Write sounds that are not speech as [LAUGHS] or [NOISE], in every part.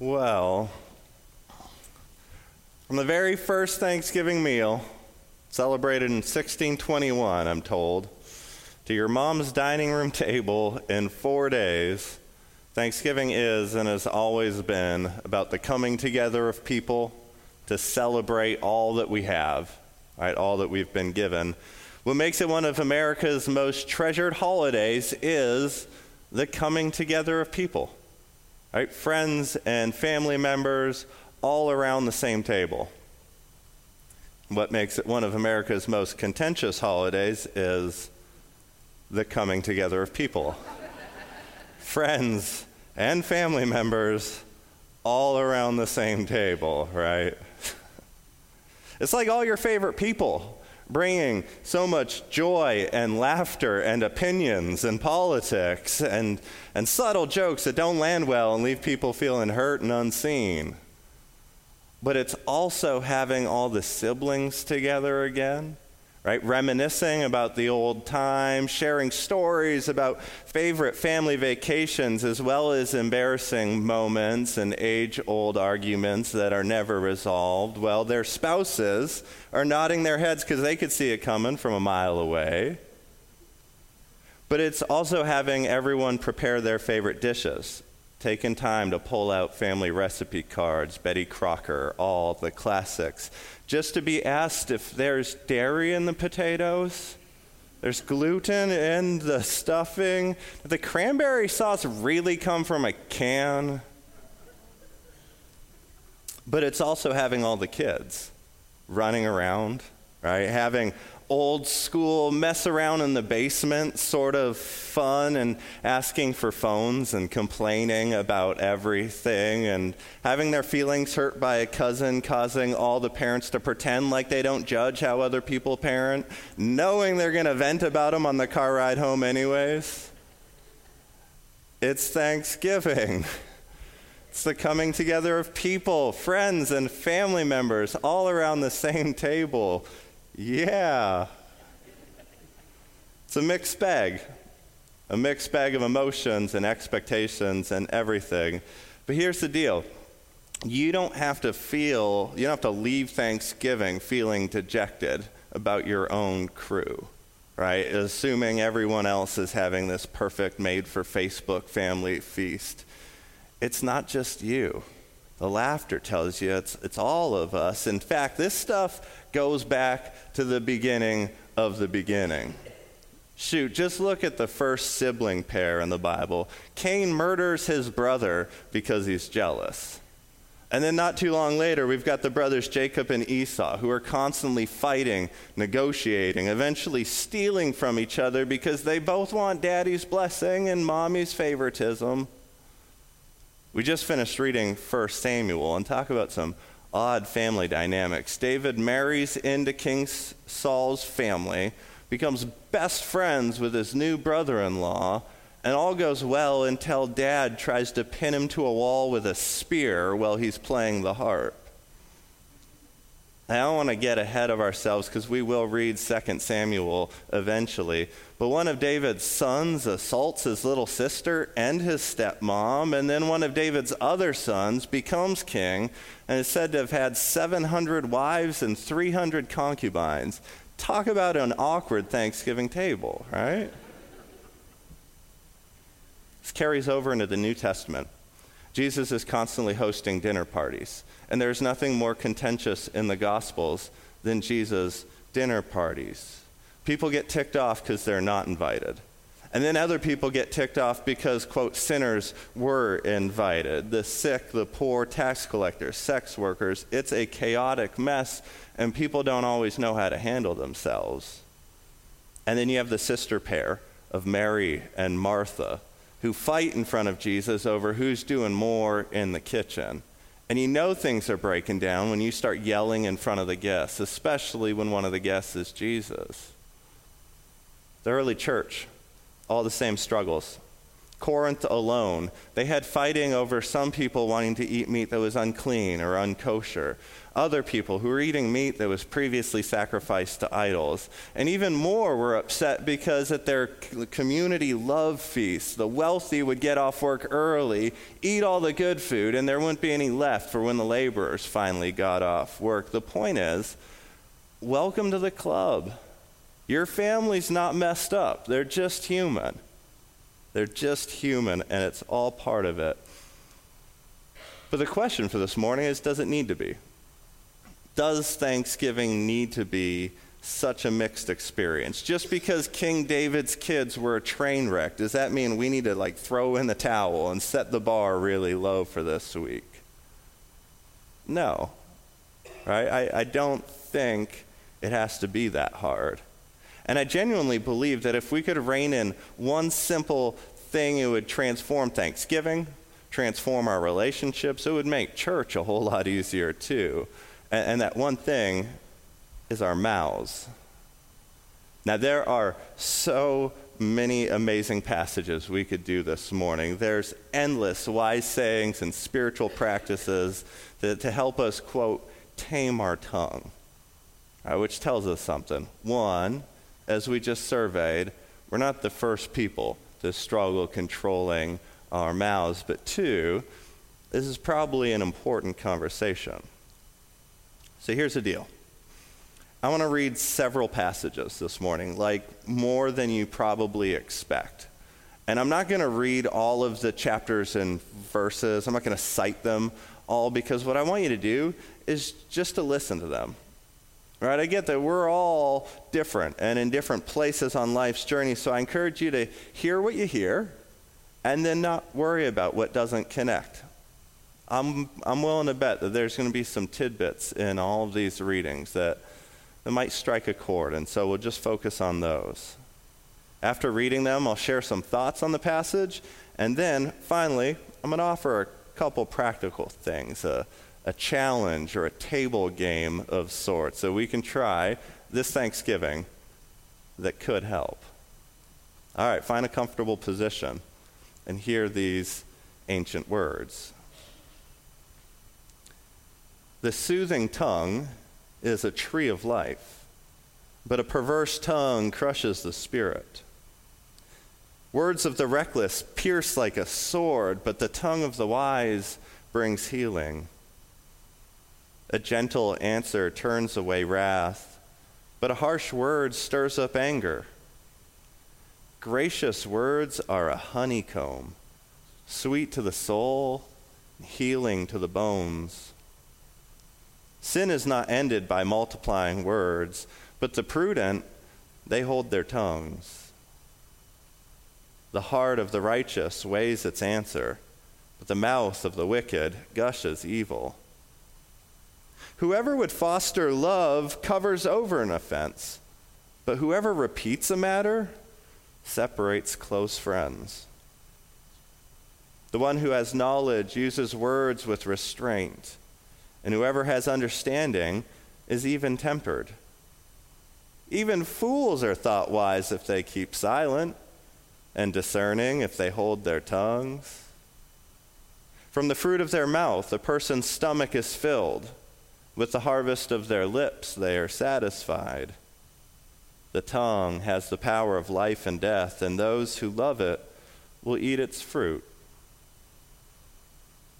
Well, from the very first Thanksgiving meal, celebrated in 1621, I'm told, to your mom's dining room table in four days, Thanksgiving is and has always been about the coming together of people to celebrate all that we have, right? All that we've been given. What makes it one of America's most treasured holidays is the coming together of people right? Friends and family members all around the same table. What makes it one of America's most contentious holidays is the coming together of people. [LAUGHS] Friends and family members all around the same table, right? [LAUGHS] it's like all your favorite people bringing so much joy and laughter and opinions and politics and, and subtle jokes that don't land well and leave people feeling hurt and unseen. But it's also having all the siblings together again right? Reminiscing about the old times, sharing stories about favorite family vacations, as well as embarrassing moments and age old arguments that are never resolved. Well, their spouses are nodding their heads because they could see it coming from a mile away. But it's also having everyone prepare their favorite dishes taken time to pull out family recipe cards, Betty Crocker, all the classics, just to be asked if there's dairy in the potatoes, there's gluten in the stuffing. Did the cranberry sauce really come from a can? But it's also having all the kids running around, right? Having old school mess around in the basement sort of fun and asking for phones and complaining about everything and having their feelings hurt by a cousin causing all the parents to pretend like they don't judge how other people parent knowing they're going to vent about them on the car ride home anyways. It's thanksgiving. It's the coming together of people, friends, and family members all around the same table yeah. It's a mixed bag, a mixed bag of emotions and expectations and everything. But here's the deal you don't have to feel, you don't have to leave Thanksgiving feeling dejected about your own crew, right? Assuming everyone else is having this perfect made for Facebook family feast. It's not just you. The laughter tells you it's, it's all of us. In fact, this stuff goes back to the beginning of the beginning. Shoot, just look at the first sibling pair in the Bible. Cain murders his brother because he's jealous. And then, not too long later, we've got the brothers Jacob and Esau who are constantly fighting, negotiating, eventually stealing from each other because they both want daddy's blessing and mommy's favoritism. We just finished reading 1 Samuel and talk about some odd family dynamics. David marries into King Saul's family, becomes best friends with his new brother in law, and all goes well until dad tries to pin him to a wall with a spear while he's playing the harp. I don't want to get ahead of ourselves because we will read 2 Samuel eventually. But one of David's sons assaults his little sister and his stepmom, and then one of David's other sons becomes king and is said to have had 700 wives and 300 concubines. Talk about an awkward Thanksgiving table, right? This carries over into the New Testament. Jesus is constantly hosting dinner parties. And there's nothing more contentious in the Gospels than Jesus' dinner parties. People get ticked off because they're not invited. And then other people get ticked off because, quote, sinners were invited. The sick, the poor, tax collectors, sex workers. It's a chaotic mess, and people don't always know how to handle themselves. And then you have the sister pair of Mary and Martha who fight in front of Jesus over who's doing more in the kitchen. And you know things are breaking down when you start yelling in front of the guests, especially when one of the guests is Jesus. The early church, all the same struggles. Corinth alone, they had fighting over some people wanting to eat meat that was unclean or unkosher, other people who were eating meat that was previously sacrificed to idols. And even more were upset because at their community love feast, the wealthy would get off work early, eat all the good food, and there wouldn't be any left for when the laborers finally got off work. The point is, welcome to the club. Your family's not messed up, they're just human. They're just human, and it's all part of it. But the question for this morning is does it need to be? Does Thanksgiving need to be such a mixed experience? Just because King David's kids were a train wreck, does that mean we need to like throw in the towel and set the bar really low for this week? No. Right? I, I don't think it has to be that hard. And I genuinely believe that if we could rein in one simple thing, it would transform Thanksgiving, transform our relationships. It would make church a whole lot easier, too. And, and that one thing is our mouths. Now, there are so many amazing passages we could do this morning. There's endless wise sayings and spiritual practices that, to help us, quote, tame our tongue, uh, which tells us something. One, as we just surveyed, we're not the first people to struggle controlling our mouths. But two, this is probably an important conversation. So here's the deal. I want to read several passages this morning, like more than you probably expect. And I'm not going to read all of the chapters and verses. I'm not going to cite them all because what I want you to do is just to listen to them. Right? I get that we're all different and in different places on life's journey, so I encourage you to hear what you hear and then not worry about what doesn't connect. I'm, I'm willing to bet that there's going to be some tidbits in all of these readings that, that might strike a chord, and so we'll just focus on those. After reading them, I'll share some thoughts on the passage, and then finally, I'm going to offer a couple practical things. Uh, a challenge or a table game of sorts that we can try this Thanksgiving that could help. All right, find a comfortable position and hear these ancient words. The soothing tongue is a tree of life, but a perverse tongue crushes the spirit. Words of the reckless pierce like a sword, but the tongue of the wise brings healing. A gentle answer turns away wrath, but a harsh word stirs up anger. Gracious words are a honeycomb, sweet to the soul, healing to the bones. Sin is not ended by multiplying words, but the prudent, they hold their tongues. The heart of the righteous weighs its answer, but the mouth of the wicked gushes evil. Whoever would foster love covers over an offense, but whoever repeats a matter separates close friends. The one who has knowledge uses words with restraint, and whoever has understanding is even tempered. Even fools are thought wise if they keep silent, and discerning if they hold their tongues. From the fruit of their mouth, a person's stomach is filled. With the harvest of their lips, they are satisfied. The tongue has the power of life and death, and those who love it will eat its fruit.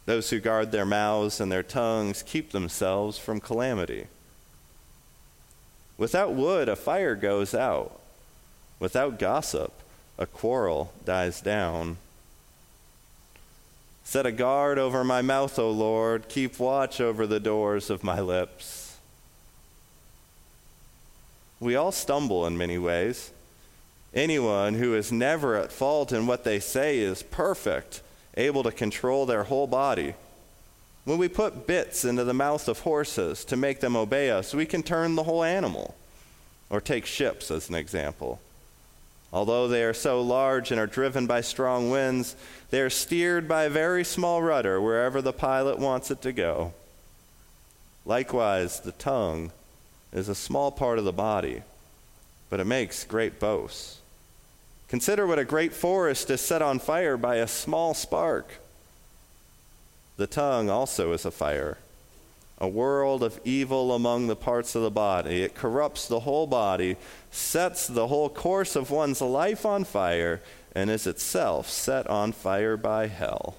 Those who guard their mouths and their tongues keep themselves from calamity. Without wood, a fire goes out. Without gossip, a quarrel dies down. Set a guard over my mouth, O Lord. Keep watch over the doors of my lips. We all stumble in many ways. Anyone who is never at fault in what they say is perfect, able to control their whole body. When we put bits into the mouth of horses to make them obey us, we can turn the whole animal. Or take ships as an example. Although they are so large and are driven by strong winds, they are steered by a very small rudder wherever the pilot wants it to go. Likewise, the tongue is a small part of the body, but it makes great boasts. Consider what a great forest is set on fire by a small spark. The tongue also is a fire, a world of evil among the parts of the body. It corrupts the whole body, sets the whole course of one's life on fire, and is itself set on fire by hell.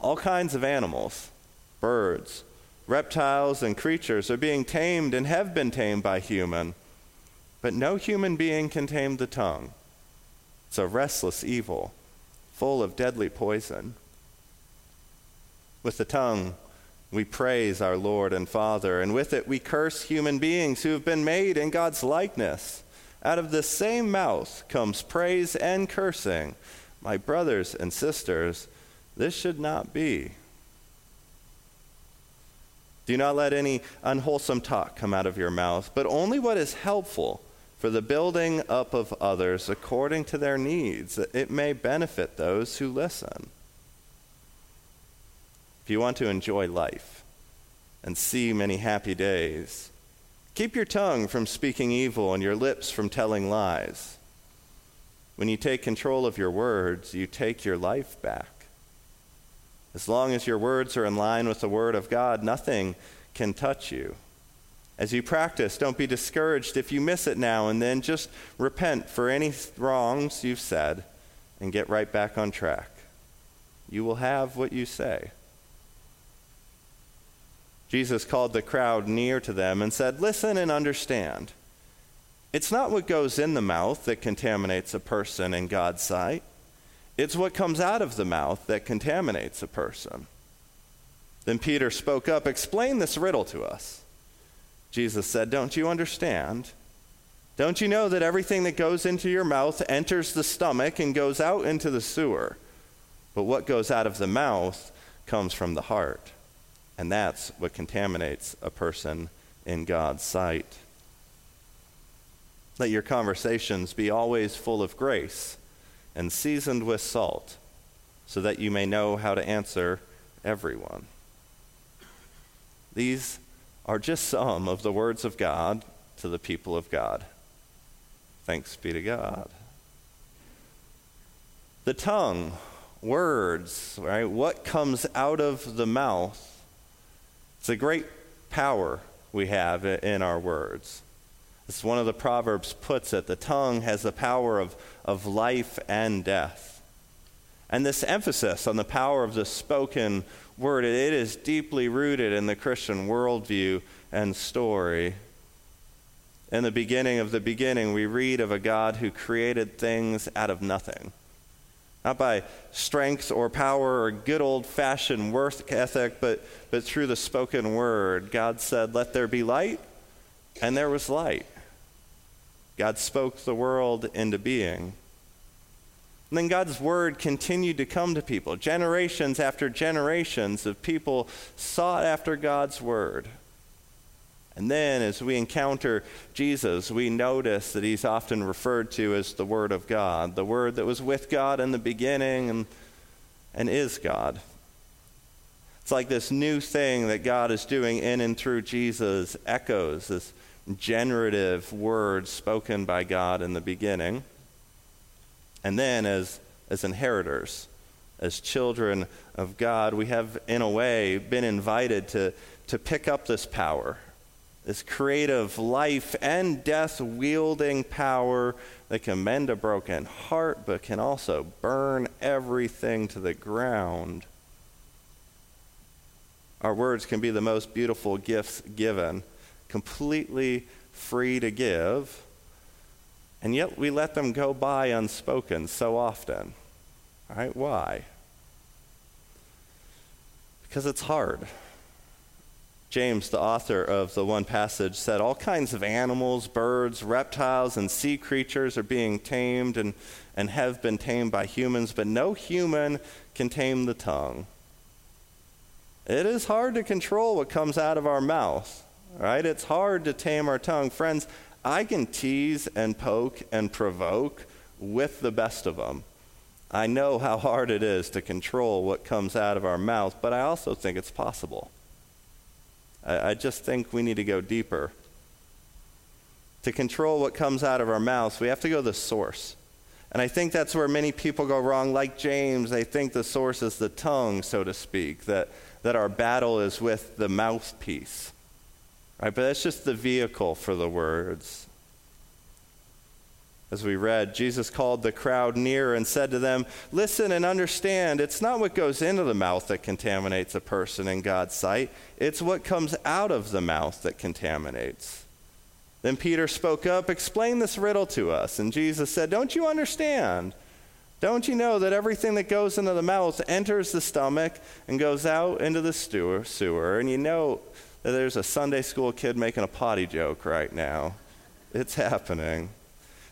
All kinds of animals, birds, reptiles, and creatures are being tamed and have been tamed by human, but no human being can tame the tongue. It's a restless evil full of deadly poison. With the tongue, we praise our Lord and Father, and with it we curse human beings who have been made in God's likeness. Out of the same mouth comes praise and cursing. My brothers and sisters, this should not be. Do not let any unwholesome talk come out of your mouth, but only what is helpful for the building up of others according to their needs, that it may benefit those who listen. If you want to enjoy life and see many happy days, keep your tongue from speaking evil and your lips from telling lies. When you take control of your words, you take your life back. As long as your words are in line with the Word of God, nothing can touch you. As you practice, don't be discouraged if you miss it now and then. Just repent for any wrongs you've said and get right back on track. You will have what you say. Jesus called the crowd near to them and said, Listen and understand. It's not what goes in the mouth that contaminates a person in God's sight, it's what comes out of the mouth that contaminates a person. Then Peter spoke up, Explain this riddle to us. Jesus said, Don't you understand? Don't you know that everything that goes into your mouth enters the stomach and goes out into the sewer? But what goes out of the mouth comes from the heart. And that's what contaminates a person in God's sight. Let your conversations be always full of grace and seasoned with salt, so that you may know how to answer everyone. These are just some of the words of God to the people of God. Thanks be to God. The tongue, words, right? What comes out of the mouth? It's a great power we have in our words. As one of the Proverbs puts it the tongue has the power of, of life and death. And this emphasis on the power of the spoken word. It is deeply rooted in the Christian worldview and story. In the beginning of the beginning, we read of a God who created things out of nothing. Not by strength or power or good old fashioned work ethic, but, but through the spoken word. God said, Let there be light, and there was light. God spoke the world into being. And then God's word continued to come to people. Generations after generations of people sought after God's word. And then, as we encounter Jesus, we notice that he's often referred to as the Word of God, the Word that was with God in the beginning and, and is God. It's like this new thing that God is doing in and through Jesus echoes this generative word spoken by God in the beginning. And then, as, as inheritors, as children of God, we have, in a way, been invited to, to pick up this power, this creative life and death wielding power that can mend a broken heart, but can also burn everything to the ground. Our words can be the most beautiful gifts given, completely free to give and yet we let them go by unspoken so often. Right? Why? Because it's hard. James, the author of the one passage, said all kinds of animals, birds, reptiles, and sea creatures are being tamed and, and have been tamed by humans, but no human can tame the tongue. It is hard to control what comes out of our mouth, right? It's hard to tame our tongue. Friends, I can tease and poke and provoke with the best of them. I know how hard it is to control what comes out of our mouth, but I also think it's possible. I, I just think we need to go deeper. to control what comes out of our mouths, we have to go to the source. And I think that's where many people go wrong. Like James, they think the source is the tongue, so to speak, that, that our battle is with the mouthpiece. Right? But that's just the vehicle for the words. As we read, Jesus called the crowd near and said to them, Listen and understand, it's not what goes into the mouth that contaminates a person in God's sight, it's what comes out of the mouth that contaminates. Then Peter spoke up, Explain this riddle to us. And Jesus said, Don't you understand? Don't you know that everything that goes into the mouth enters the stomach and goes out into the sewer? And you know that there's a Sunday school kid making a potty joke right now. It's happening.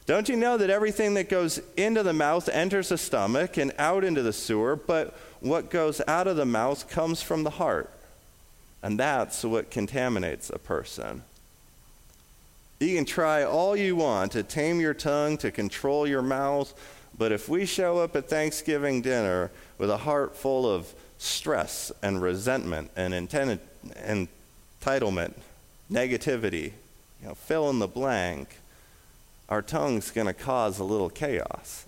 Don't you know that everything that goes into the mouth enters the stomach and out into the sewer, but what goes out of the mouth comes from the heart? And that's what contaminates a person. You can try all you want to tame your tongue, to control your mouth, but if we show up at Thanksgiving dinner with a heart full of stress and resentment and entitlement, negativity, you know, fill in the blank, our tongue's going to cause a little chaos.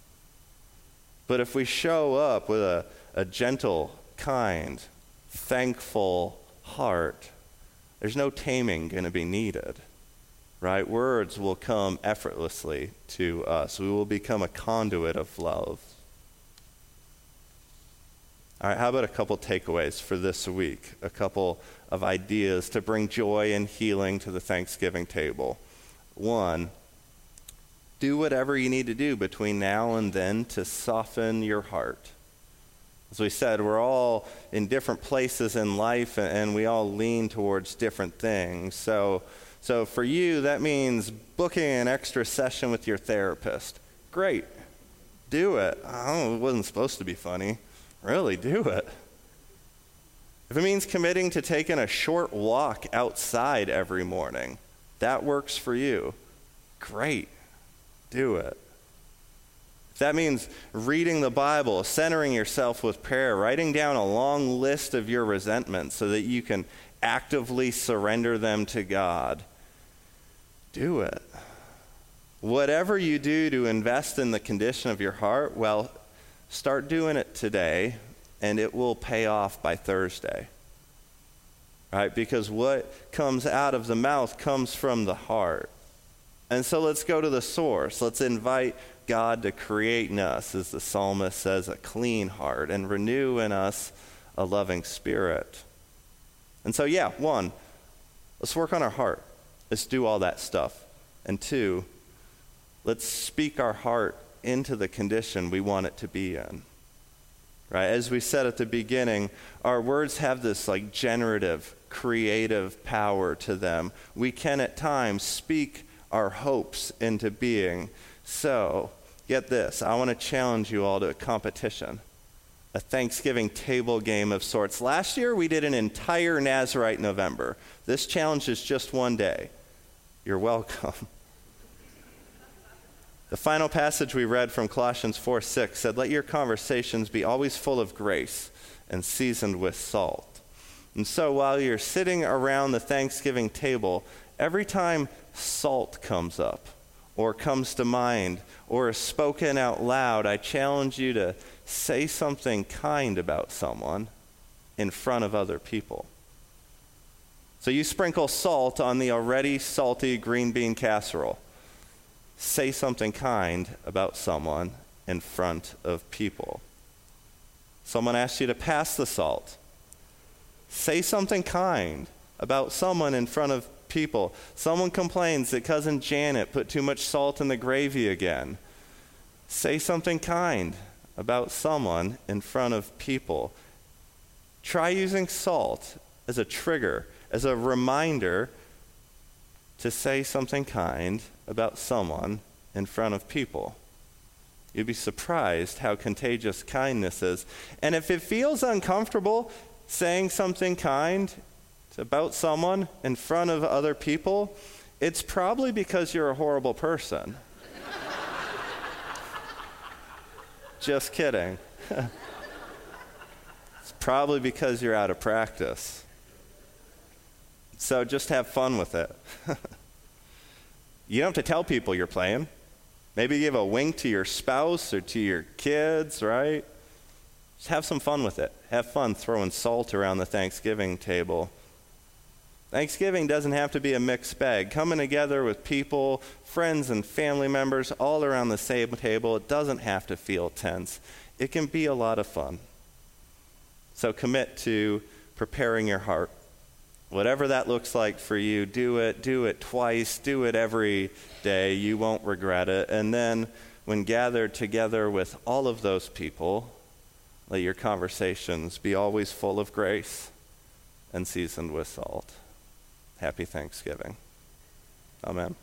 But if we show up with a, a gentle, kind, thankful heart, there's no taming going to be needed. Right? Words will come effortlessly to us. We will become a conduit of love. All right, how about a couple takeaways for this week? A couple of ideas to bring joy and healing to the Thanksgiving table. One, do whatever you need to do between now and then to soften your heart. As we said, we're all in different places in life and we all lean towards different things. So, so for you, that means booking an extra session with your therapist. Great. Do it. Oh, it wasn't supposed to be funny. Really, do it. If it means committing to taking a short walk outside every morning, that works for you. Great do it. That means reading the Bible, centering yourself with prayer, writing down a long list of your resentments so that you can actively surrender them to God, do it. Whatever you do to invest in the condition of your heart, well, start doing it today and it will pay off by Thursday. Right? Because what comes out of the mouth comes from the heart. And so let's go to the source. Let's invite God to create in us, as the psalmist says, a clean heart and renew in us a loving spirit. And so, yeah, one, let's work on our heart. Let's do all that stuff. And two, let's speak our heart into the condition we want it to be in. Right? As we said at the beginning, our words have this like generative, creative power to them. We can at times speak our hopes into being. So, get this I want to challenge you all to a competition, a Thanksgiving table game of sorts. Last year, we did an entire Nazarite November. This challenge is just one day. You're welcome. [LAUGHS] The final passage we read from Colossians 4 6 said, Let your conversations be always full of grace and seasoned with salt. And so while you're sitting around the Thanksgiving table, every time salt comes up or comes to mind or is spoken out loud, I challenge you to say something kind about someone in front of other people. So you sprinkle salt on the already salty green bean casserole. Say something kind about someone in front of people. Someone asks you to pass the salt. Say something kind about someone in front of people. Someone complains that cousin Janet put too much salt in the gravy again. Say something kind about someone in front of people. Try using salt as a trigger, as a reminder to say something kind about someone in front of people. You'd be surprised how contagious kindness is. And if it feels uncomfortable saying something kind, about someone in front of other people, it's probably because you're a horrible person. [LAUGHS] Just kidding. [LAUGHS] it's probably because you're out of practice. So just have fun with it. [LAUGHS] You don't have to tell people you're playing. Maybe give a wink to your spouse or to your kids, right? Just have some fun with it. Have fun throwing salt around the Thanksgiving table. Thanksgiving doesn't have to be a mixed bag. Coming together with people, friends, and family members all around the same table, it doesn't have to feel tense. It can be a lot of fun. So commit to preparing your heart. Whatever that looks like for you, do it. Do it twice. Do it every day. You won't regret it. And then, when gathered together with all of those people, let your conversations be always full of grace and seasoned with salt. Happy Thanksgiving. Amen.